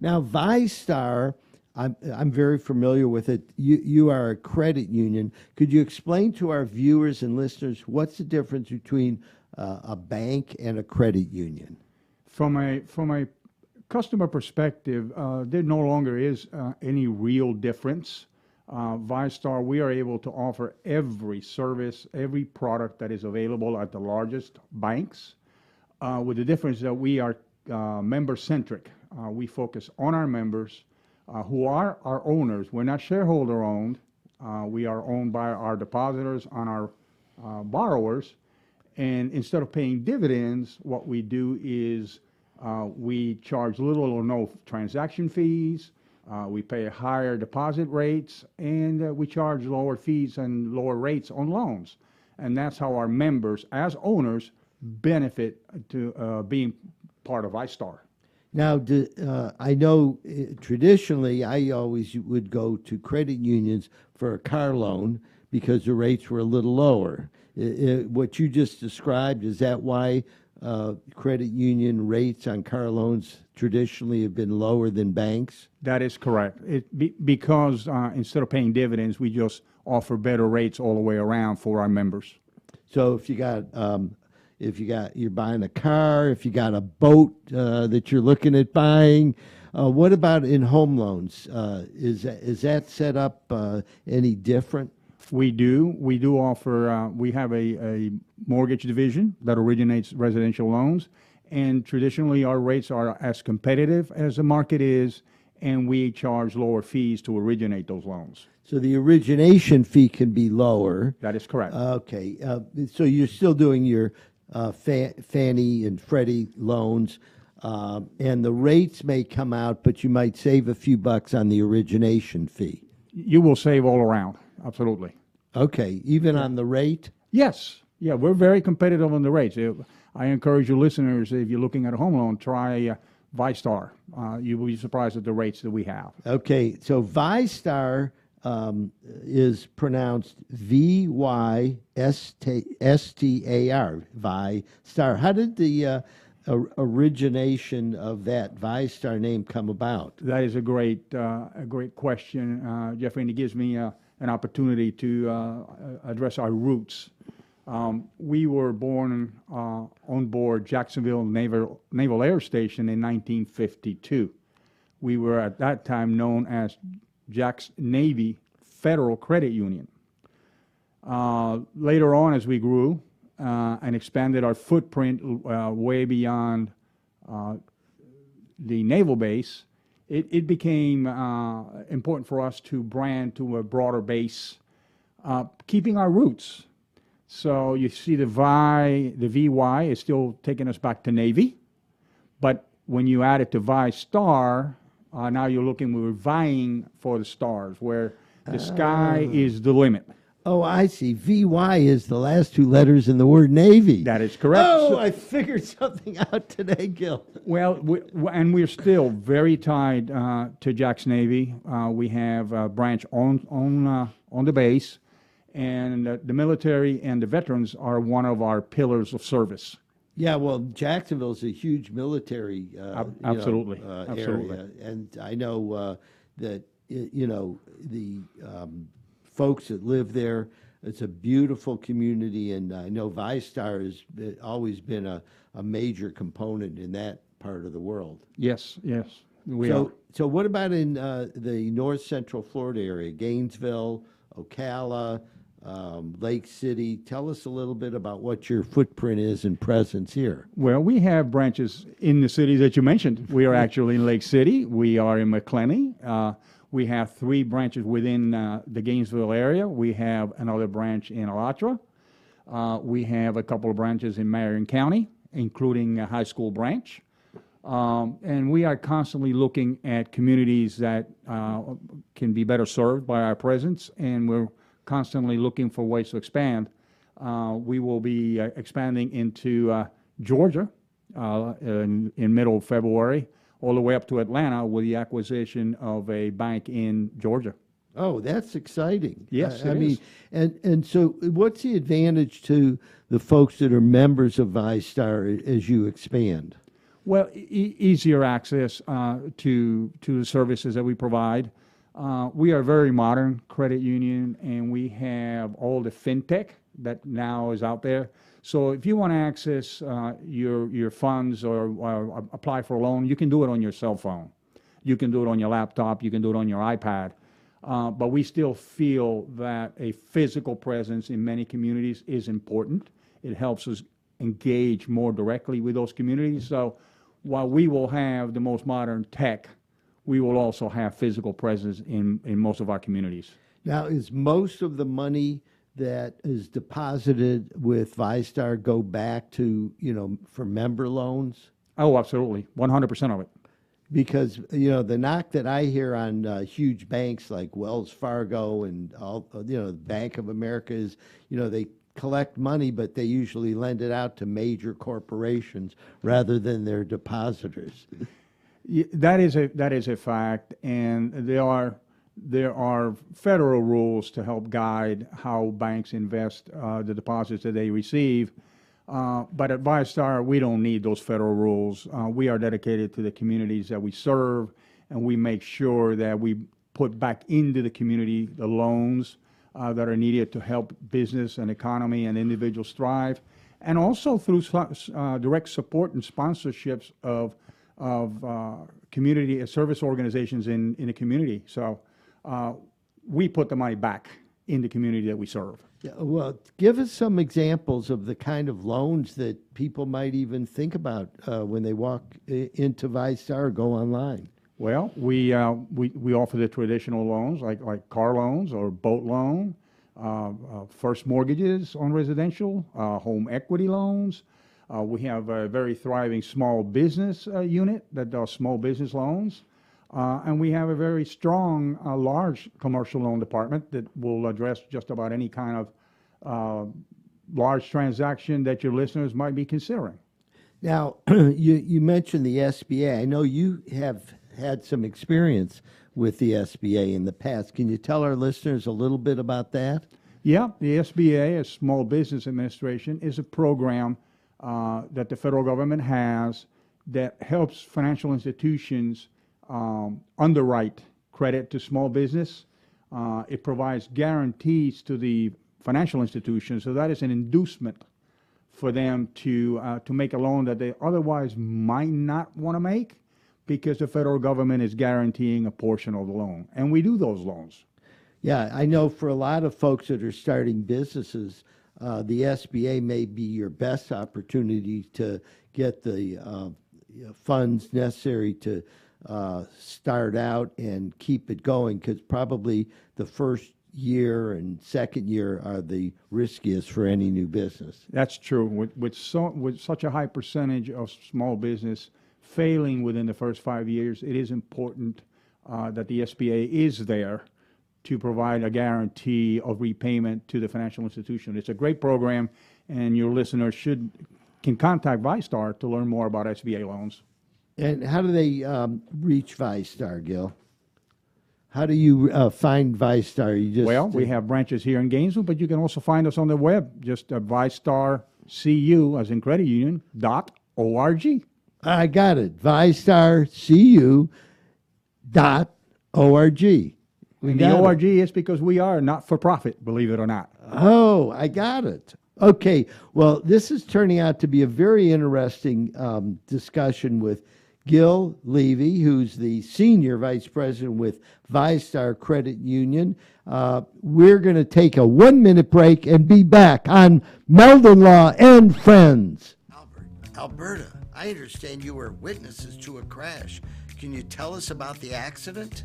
Now, VyStar, I'm, I'm very familiar with it. You, you are a credit union. Could you explain to our viewers and listeners what's the difference between uh, a bank and a credit union?
From a from a customer perspective, uh, there no longer is uh, any real difference. Uh, VyStar, we are able to offer every service, every product that is available at the largest banks, with the difference that we are member centric. Uh, we focus on our members, who are our owners. We're not shareholder owned. Uh, we are owned by our depositors and our borrowers. And instead of paying dividends, what we do is uh, we charge little or no transaction fees. Uh, we pay higher deposit rates, and uh, we charge lower fees and lower rates on loans. And that's how our members, as owners, benefit to uh, being part of VyStar.
Now, do, uh, I know uh, traditionally I always would go to credit unions for a car loan because the rates were a little lower. I- I- what you just described, is that why uh, credit union rates on car loans traditionally have been lower than banks?
That is correct. It, be, because uh, instead of paying dividends, we just offer better rates all the way around for our members.
So if you got um, if you got you're buying a car, if you got a boat uh, that you're looking at buying, uh, what about in home loans? Uh, is that, is that set up uh, any different?
We do. We do offer, uh, we have a, a mortgage division that originates residential loans. And traditionally, our rates are as competitive as the market is, and we charge lower fees to originate those loans.
So the origination fee can be lower.
That is correct.
Okay, uh, so you're still doing your uh, Fa- Fannie and Freddie loans, um, and the rates may come out, but you might save a few bucks on the origination fee.
you will save all around. Absolutely.
Okay, even on the rate?
Yes. Yeah, we're very competitive on the rates. Uh, I encourage your listeners, if you're looking at a home loan, try uh, VyStar. Uh, you will be surprised at the rates that we have.
Okay, so VyStar um, is pronounced V Y S T S T A R, VyStar. How did the uh, or- origination of that VyStar name come about?
That is a great, uh, a great question, uh, Jeffrey, and it gives me uh, an opportunity to uh, address our roots. Um, we were born uh, on board Jacksonville Naval, Naval Air Station in 1952. We were at that time known as Jax Navy Federal Credit Union. Uh, later on, as we grew uh, and expanded our footprint uh, way beyond uh, the naval base, it, it became uh, important for us to brand to a broader base, uh, keeping our roots. So you see the Vi, the VY is still taking us back to Navy, but when you add it to Vi Star, uh, now you're looking, we're vying for the stars, where the sky is the limit.
Oh, I see. VY is the last two letters in the word Navy.
That is correct.
Oh,
So-
I figured something out today, Gil.
Well, we, and we're still very tied uh, to Jax Navy. Uh, we have a branch on on uh, on the base, and uh, the military and the veterans are one of our pillars of service.
Yeah, well, Jacksonville is a huge military uh,
Ab-
you know,
absolutely,
uh,
absolutely.
area, and I know uh, that you know the um, folks that live there. It's a beautiful community, and I know VyStar has always been a, a major component in that part of the world.
Yes, yes, we
so,
are.
so what about in uh, the North Central Florida area, Gainesville, Ocala, um, Lake City? Tell us a little bit about what your footprint is and presence here.
Well, we have branches in the cities that you mentioned. We are actually in Lake City. We are in Macclenny. Uh, we have three branches within uh, the Gainesville area. We have another branch in Alachua. Uh, we have a couple of branches in Marion County, including a high school branch. Um, and we are constantly looking at communities that uh, can be better served by our presence, and we're constantly looking for ways to expand. Uh, we will be uh, expanding into uh, Georgia uh, in, in middle of February, all the way up to Atlanta with the acquisition of a bank in Georgia.
Oh, that's exciting.
Yes,
I, I mean, and and so what's the advantage to the folks that are members of VyStar as you expand?
Well, e- easier access uh, to to the services that we provide. Uh, we are a very modern credit union, and we have all the fintech that now is out there. So if you want to access uh, your your funds or, or apply for a loan, you can do it on your cell phone. You can do it on your laptop. You can do it on your iPad. Uh, but we still feel that a physical presence in many communities is important. It helps us engage more directly with those communities. So while we will have the most modern tech, we will also have physical presence in, in most of our communities.
Now, is most of the money that is deposited with VyStar go back to you know for member loans?
Oh, absolutely, 100% of it.
because you know the knock that I hear on uh, huge banks like Wells Fargo and all you know Bank of America is you know they collect money but they usually lend it out to major corporations rather than their depositors.
That is a, that is a fact, and there are, there are federal rules to help guide how banks invest uh, the deposits that they receive. Uh, But at VyStar, we don't need those federal rules. Uh, We are dedicated to the communities that we serve, and we make sure that we put back into the community the loans uh, that are needed to help business and economy and individuals thrive, and also through uh, direct support and sponsorships of of uh, community service organizations in, in the community. So uh, we put the money back in the community that we serve.
Yeah, well, give us some examples of the kind of loans that people might even think about uh, when they walk into VyStar or go online.
Well, we, uh, we, we offer the traditional loans like, like car loans or boat loan, uh, uh, first mortgages on residential, uh, home equity loans. Uh, we have a very thriving small business uh, unit that does small business loans. Uh, and we have a very strong, uh, large commercial loan department that will address just about any kind of uh, large transaction that your listeners might be considering.
Now, you, you mentioned the SBA. I know you have had some experience with the SBA in the past. Can you tell our listeners a little bit about that?
Yeah, the SBA, a Small Business Administration, is a program uh, that the federal government has that helps financial institutions um, underwrite credit to small business. Uh, it provides guarantees to the financial institutions, so that is an inducement for them to uh, to make a loan that they otherwise might not want to make because the federal government is guaranteeing a portion of the loan, and we do those loans.
Yeah, I know for a lot of folks that are starting businesses, uh, the SBA may be your best opportunity to get the uh, funds necessary to uh, start out and keep it going because probably the first year and second year are the riskiest for any new business.
That's true. With, with, so, with such a high percentage of small business failing within the first five years, it is important uh, that the SBA is there to provide a guarantee of repayment to the financial institution. It's a great program, and your listeners should, can contact VyStar to learn more about SBA loans.
And how do they um, reach VyStar, Gil? How do you uh, find VyStar? You just
Well, we have branches here in Gainesville, but you can also find us on the web, just uh, VyStar CU, as in credit union, dot org.
I got it. VyStarCU dot org. We
the org is because we are not for profit, believe it or not.
Oh, I got it. Okay. Well, this is turning out to be a very interesting um, discussion with Gil Levy, who's the senior vice president with VyStar Credit Union. Uh, we're going to take a one minute break and be back on Meldon Law and Friends.
Albert, Alberta, I understand you were witnesses to a crash. Can you tell us about the accident?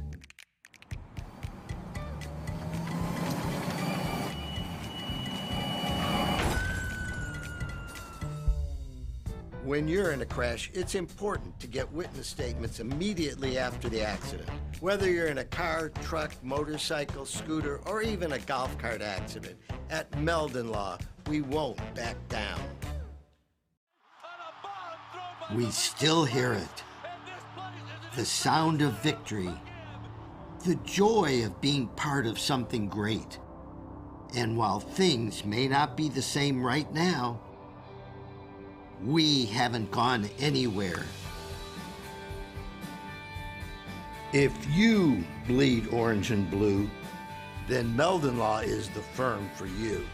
When you're in a crash, it's important to get witness statements immediately after the accident. Whether you're in a car, truck, motorcycle, scooter, or even a golf cart accident, at Meldon Law, we won't back down. We still hear it. The sound of victory. The joy of being part of something great. And while things may not be the same right now, we haven't gone anywhere. If you bleed orange and blue, then Meldon Law is the firm for you.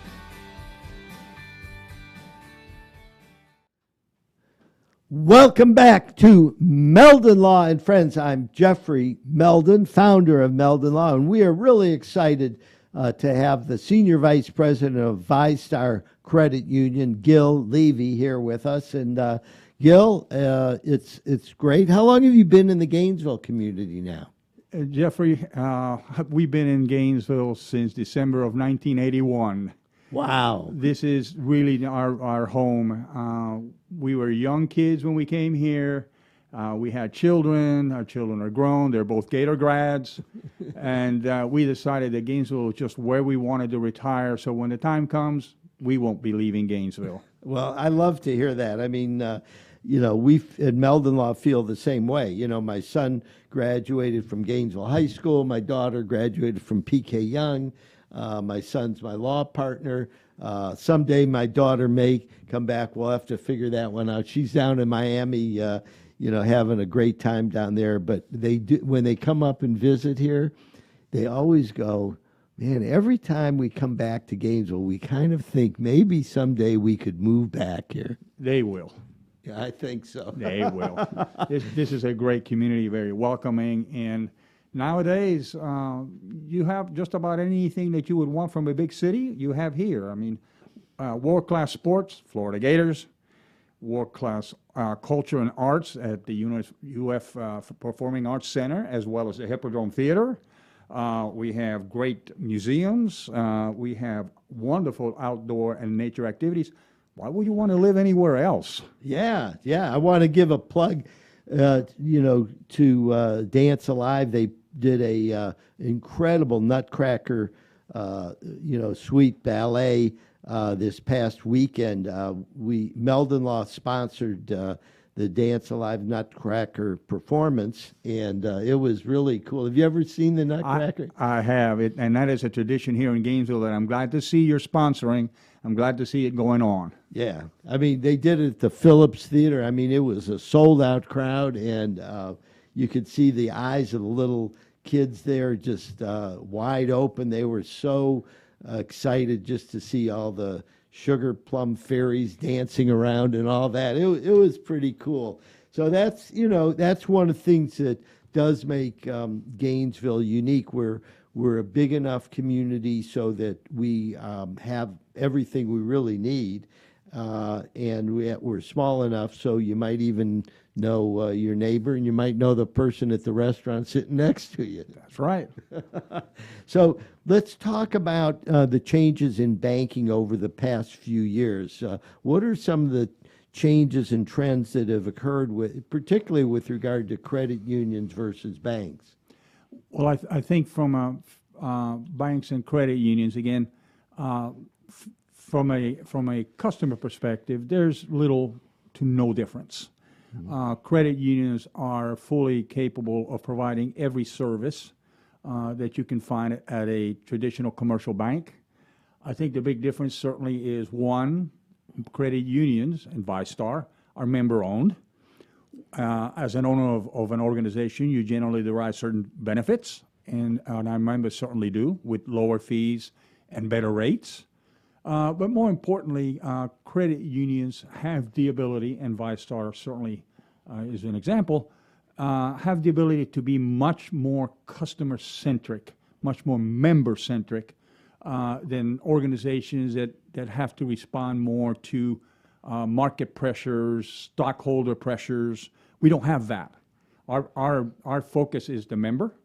Welcome back to Meldon Law and Friends. I'm Jeffrey Meldon, founder of Meldon Law, and we are really excited uh, to have the senior vice president of VyStar Credit Union, Gil Levy, here with us. And uh, Gil, uh, it's it's great. How long have you been in the Gainesville community now?
Uh, Jeffrey, uh, we've been in Gainesville since December of 1981.
Wow.
This is really our, our home. Uh, we were young kids when we came here. Uh, we had children. Our children are grown. They're both Gator grads. and uh, we decided that Gainesville was just where we wanted to retire. So when the time comes, we won't be leaving Gainesville.
Well, I love to hear that. I mean, uh, you know, we at Meldon Law feel the same way. You know, my son graduated from Gainesville High School. My daughter graduated from PK Yonge. Uh, my son's my law partner. Uh, someday my daughter may come back. We'll have to figure that one out. She's down in Miami, uh, you know, having a great time down there. But they do when they come up and visit here, they always go, man. Every time we come back to Gainesville, we kind of think maybe someday we could move back here.
They will.
Yeah, I think so.
They will. this, this is a great community, very welcoming. And nowadays, uh, you have just about anything that you would want from a big city, you have here. I mean, uh, world class sports, Florida Gators, world class uh, culture and arts at the UNF, UF uh, Performing Arts Center, as well as the Hippodrome Theater. Uh, we have great museums. Uh, we have wonderful outdoor and nature activities. Why would you want to live anywhere else?
Yeah, yeah. I want to give a plug, uh, you know, to uh, Dance Alive. They did a uh, incredible Nutcracker, you know, suite ballet this past weekend. We Meldon Law sponsored the Dance Alive Nutcracker performance, and uh, it was really cool. Have you ever seen the Nutcracker?
I have it, and that is a tradition here in Gainesville that I'm glad to see you're sponsoring. I'm glad to see it going on.
Yeah, I mean they did it at the Phillips Theater. I mean it was a sold out crowd, and uh, you could see the eyes of the little kids there just uh, wide open. They were so uh, excited just to see all the sugar plum fairies dancing around and all that. It it was pretty cool. So that's you know that's one of the things that does make um, Gainesville unique. We're we're a big enough community so that we um, have everything we really need, uh, and we, we're small enough so you might even know uh, your neighbor and you might know the person at the restaurant sitting next to you.
That's right.
So let's talk about uh, the changes in banking over the past few years. Uh, what are some of the changes and trends that have occurred with, particularly with regard to credit unions versus banks?
Well, I, th- I think from uh, banks and credit unions, again, uh, f- from a from a customer perspective, there's little to no difference. Uh, credit unions are fully capable of providing every service uh, that you can find at a traditional commercial bank. I think the big difference certainly is one, credit unions and VyStar are member owned. Uh, as an owner of, of an organization, you generally derive certain benefits, and, and our members certainly do, with lower fees and better rates. Uh, but more importantly, uh, credit unions have the ability, and VyStar certainly uh, is an example, uh, have the ability to be much more customer centric, much more member centric uh, than organizations that, that have to respond more to uh, market pressures, stockholder pressures. We don't have that. Our, our, our focus is the member,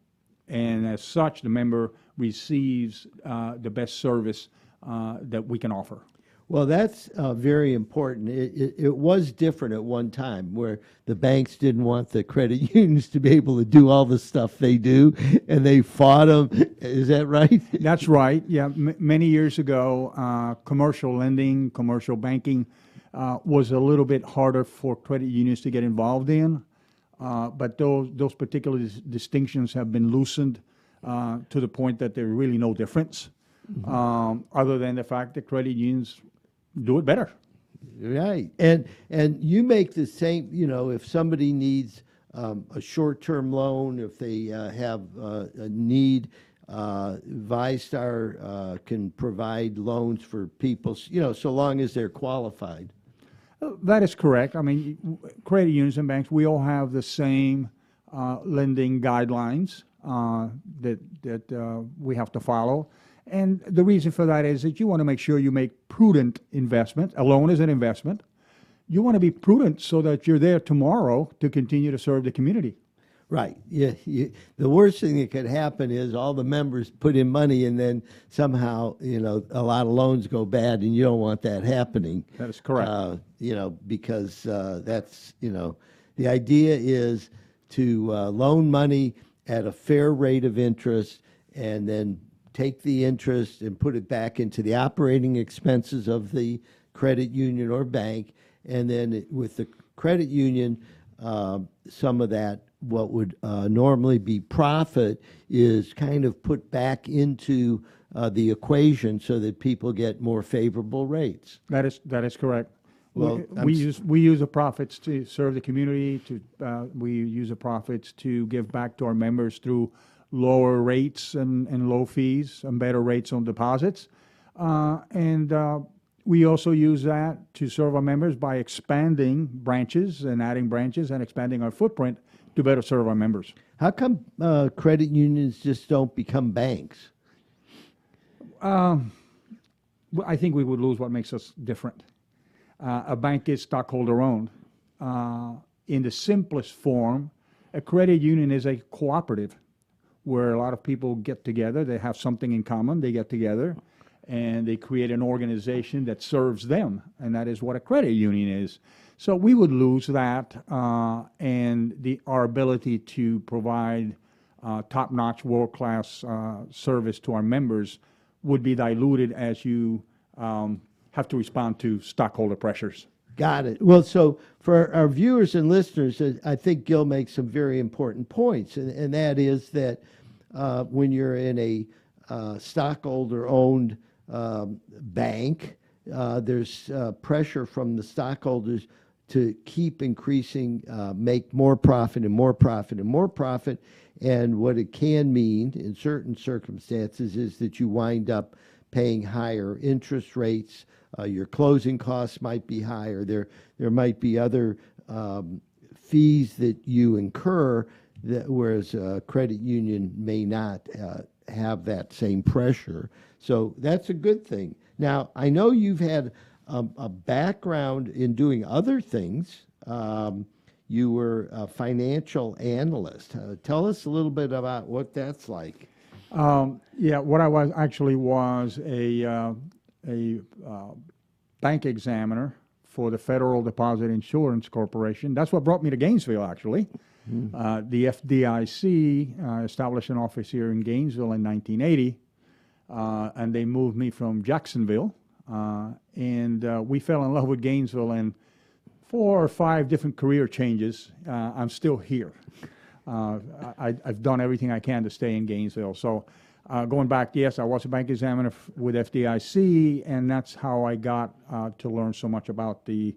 and as such, the member receives the best service uh, that we can offer.
Well, that's uh, very important. It, it, it was different at one time where the banks didn't want the credit unions to be able to do all the stuff they do, and they fought them. Is that right?
That's right. Yeah, m- many years ago, uh, commercial lending, commercial banking uh, was a little bit harder for credit unions to get involved in. Uh, but those those particular dis- distinctions have been loosened uh, to the point that there's really no difference, um, other than the fact that credit unions do it better.
Right, and and you make the same. You know, if somebody needs um, a short-term loan, if they uh, have uh, a need, uh, VyStar uh, can provide loans for people. You know, so long as they're qualified.
Uh, That is correct. I mean, credit unions and banks, we all have the same uh, lending guidelines uh, that that uh, we have to follow. And the reason for that is that you want to make sure you make prudent investment. A loan is an investment. You want to be prudent so that you're there tomorrow to continue to serve the community.
Right. Yeah. You, the worst thing that could happen is all the members put in money, and then somehow, you know, a lot of loans go bad, and you don't want that happening.
That is correct.
Uh, you know, because uh, that's you know, the idea is to uh, loan money at a fair rate of interest, and then take the interest and put it back into the operating expenses of the credit union or bank, and then it- with the credit union, um, some of that what would uh, normally be profit is kind of put back into uh, the equation so that people get more favorable rates.
That is that is correct.
Well,
we,
I'm
we
s-
use we use the profits to serve the community. To uh, we use the profits to give back to our members through lower rates and, and low fees and better rates on deposits, uh, and uh, we also use that to serve our members by expanding branches and adding branches and expanding our footprint to better serve our members.
How come uh, credit unions just don't become banks?
Well, I think we would lose what makes us different. Uh, a bank is stockholder owned. Uh, in the simplest form, a credit union is a cooperative where a lot of people get together, they have something in common, they get together, and they create an organization that serves them, and that is what a credit union is. So we would lose that, uh, and the, our ability to provide uh, top-notch, world-class uh, service to our members would be diluted as you um, have to respond to stockholder pressures.
Got it. Well, so for our viewers and listeners, I think Gil makes some very important points, and, and that is that uh, when you're in a uh, stockholder-owned um, bank, uh, there's uh, pressure from the stockholders to keep increasing, uh, make more profit and more profit and more profit. And what it can mean in certain circumstances is that you wind up paying higher interest rates. Uh, your closing costs might be higher. There, there might be other um, fees that you incur, that, whereas a credit union may not uh, have that same pressure. So that's a good thing. Now, I know you've had um, a background in doing other things. Um, you were a financial analyst. Uh, tell us a little bit about what that's like.
Um, yeah, what I was actually was a uh, a uh, bank examiner for the Federal Deposit Insurance Corporation. That's what brought me to Gainesville, actually. Uh, the FDIC uh, established an office here in Gainesville in 1980, uh, and they moved me from Jacksonville. Uh, and uh, we fell in love with Gainesville, and four or five different career changes. I'm still here. I, I've done everything I can to stay in Gainesville. So, going back, yes, I was a bank examiner f- with FDIC, and that's how I got to learn so much about the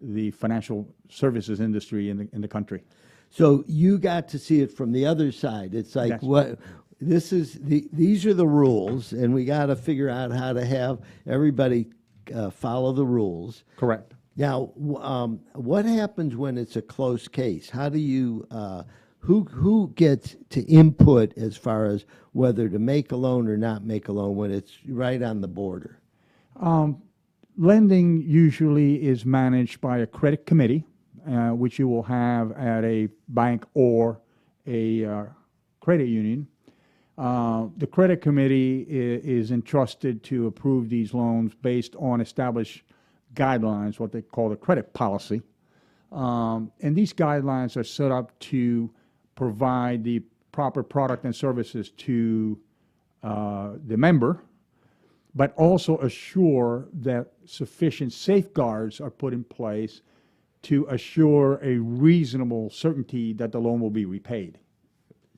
the financial services industry in the in the country.
So you got to see it from the other side. It's like
Yes.
what this is. The, these are the rules, and we got to figure out how to have everybody uh, follow the rules.
Correct.
Now, um, what happens when it's a close case? How do you, uh, who, who gets to input as far as whether to make a loan or not make a loan when it's right on the border?
Lending usually is managed by a credit committee, which you will have at a bank or a uh, credit union. Uh, the credit committee i- is entrusted to approve these loans based on established guidelines, what they call the credit policy. Um, and these guidelines are set up to provide the proper product and services to uh, the member, but also assure that sufficient safeguards are put in place to assure a reasonable certainty that the loan will be repaid.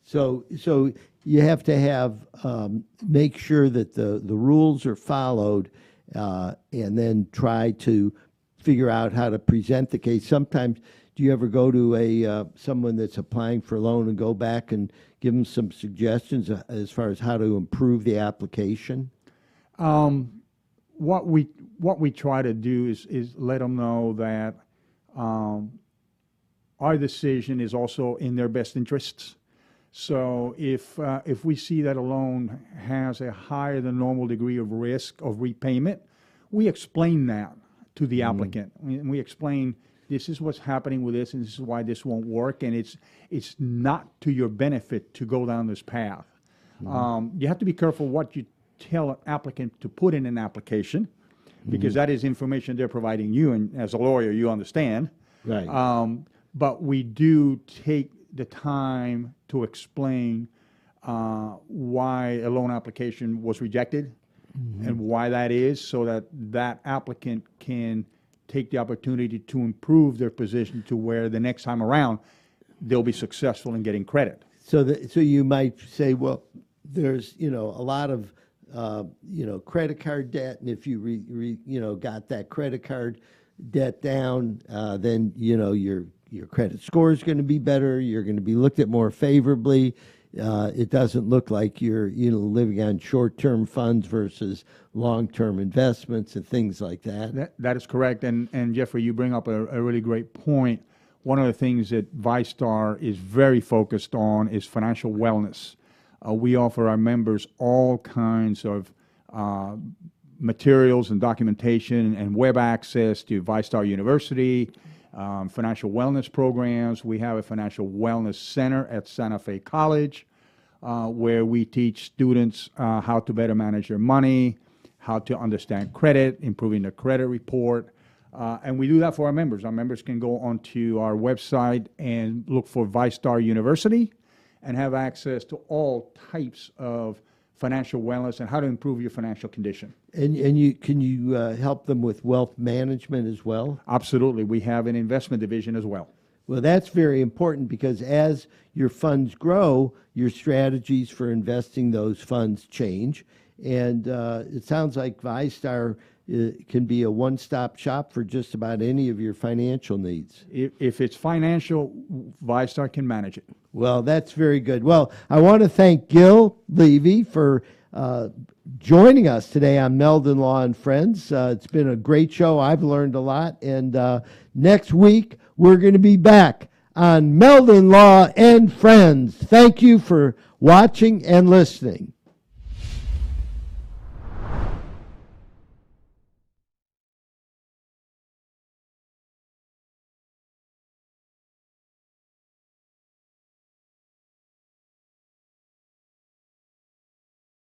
So, so you have to have, um, make sure that the, the rules are followed, uh, and then try to figure out how to present the case. Sometimes, do you ever go to a, uh, someone that's applying for a loan and go back and give them some suggestions uh, as far as how to improve the application?
What we what we try to do is is let them know that um, our decision is also in their best interests. So if uh, if we see that a loan has a higher than normal degree of risk of repayment, we explain that to the applicant. We- we explain this is what's happening with this, and this is why this won't work, and it's it's not to your benefit to go down this path. Um, you have to be careful what you tell an applicant to put in an application, because that is information they're providing you, and as a lawyer, you understand.
Right.
Um, but we do take the time to explain uh, why a loan application was rejected and why that is, so that that applicant can take the opportunity to improve their position to where the next time around they'll be successful in getting credit.
So that, so you might say, well, there's, you know, a lot of, uh, you know, credit card debt, and if you re, re, you know, got that credit card debt down, uh, then, you know, your, your credit score is going to be better, you're going to be looked at more favorably. Uh, it doesn't look like you're, you know, living on short-term funds versus long-term investments and things like that.
That, that is correct. And, and Jeffrey, you bring up a, a really great point. One of the things that VyStar is very focused on is financial wellness. Uh, we offer our members all kinds of uh, materials and documentation and web access to VyStar University, um, financial wellness programs. We have a financial wellness center at Santa Fe College uh, where we teach students uh, how to better manage their money, how to understand credit, improving their credit report. Uh, and we do that for our members. Our members can go onto our website and look for VyStar University and have access to all types of financial wellness and how to improve your financial condition.
And, and you, can you uh, help them with wealth management as well?
Absolutely. We have an investment division as well.
Well, that's very important because as your funds grow, your strategies for investing those funds change. And uh, it sounds like VyStar uh, can be a one stop shop for just about any of your financial needs.
If, if it's financial, VyStar can manage it.
Well, that's very good. Well, I want to thank Gil Levy for uh, joining us today on Meldon Law and Friends. Uh, it's been a great show. I've learned a lot. And uh, next week, we're going to be back on Meldon Law and Friends. Thank you for watching and listening.